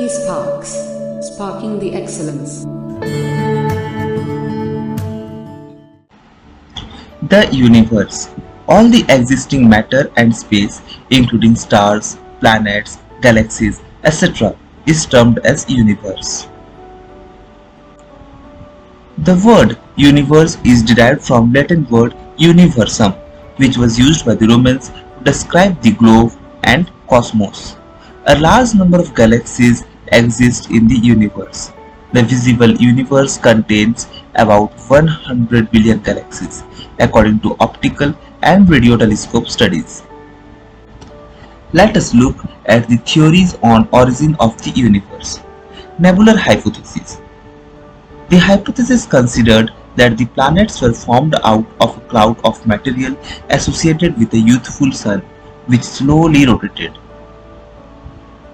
eSparks, sparking the excellence. The universe. All the existing matter and space, including stars, planets, galaxies, etc., is termed as universe. The word universe is derived from Latin word universum, which was used by the Romans to describe the globe and cosmos. A large number of galaxies exist in the universe. The visible universe contains about 100 billion galaxies, according to optical and radio telescope studies. Let us look at the theories on origin of the universe. Nebular hypothesis. The hypothesis considered that the planets were formed out of a cloud of material associated with a youthful sun which slowly rotated.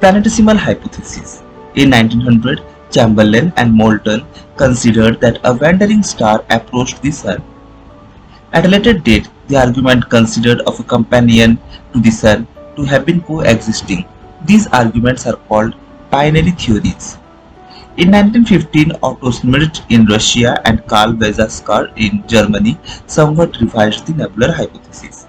Planetesimal hypothesis. In 1900, Chamberlain and Moulton considered that a wandering star approached the sun. At a later date, the argument considered of a companion to the sun to have been coexisting. These arguments are called binary theories. In 1915, Otto Schmidt in Russia and Karl Weizsäcker in Germany somewhat revised the nebular hypothesis.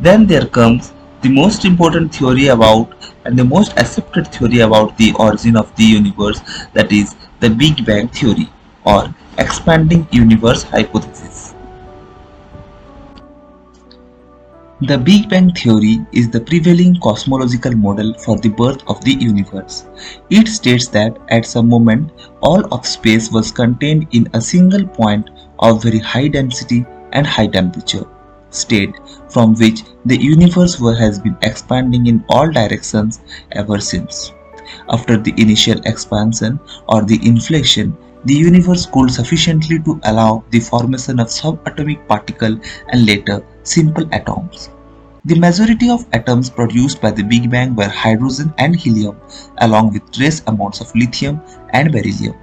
Then there comes the most important theory about and the most accepted theory about the origin of the universe that is the Big Bang theory or expanding universe hypothesis. The Big Bang theory is the prevailing cosmological model for the birth of the universe. It states that at some moment all of space was contained in a single point of very high density and high temperature state from which the universe has been expanding in all directions ever since. After the initial expansion or the inflation, the universe cooled sufficiently to allow the formation of subatomic particles and later simple atoms. The majority of atoms produced by the Big Bang were hydrogen and helium along with trace amounts of lithium and beryllium.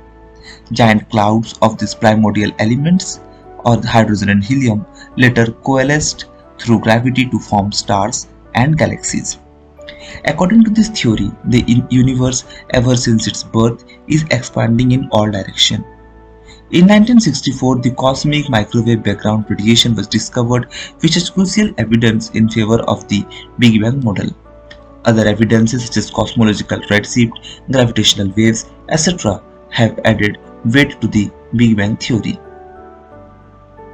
Giant clouds of these primordial elements or hydrogen and helium later coalesced through gravity to form stars and galaxies. According to this theory, the universe ever since its birth is expanding in all directions. In 1964, the cosmic microwave background radiation was discovered which is crucial evidence in favor of the Big Bang model. Other evidences such as cosmological redshift, gravitational waves, etc. have added weight to the Big Bang theory.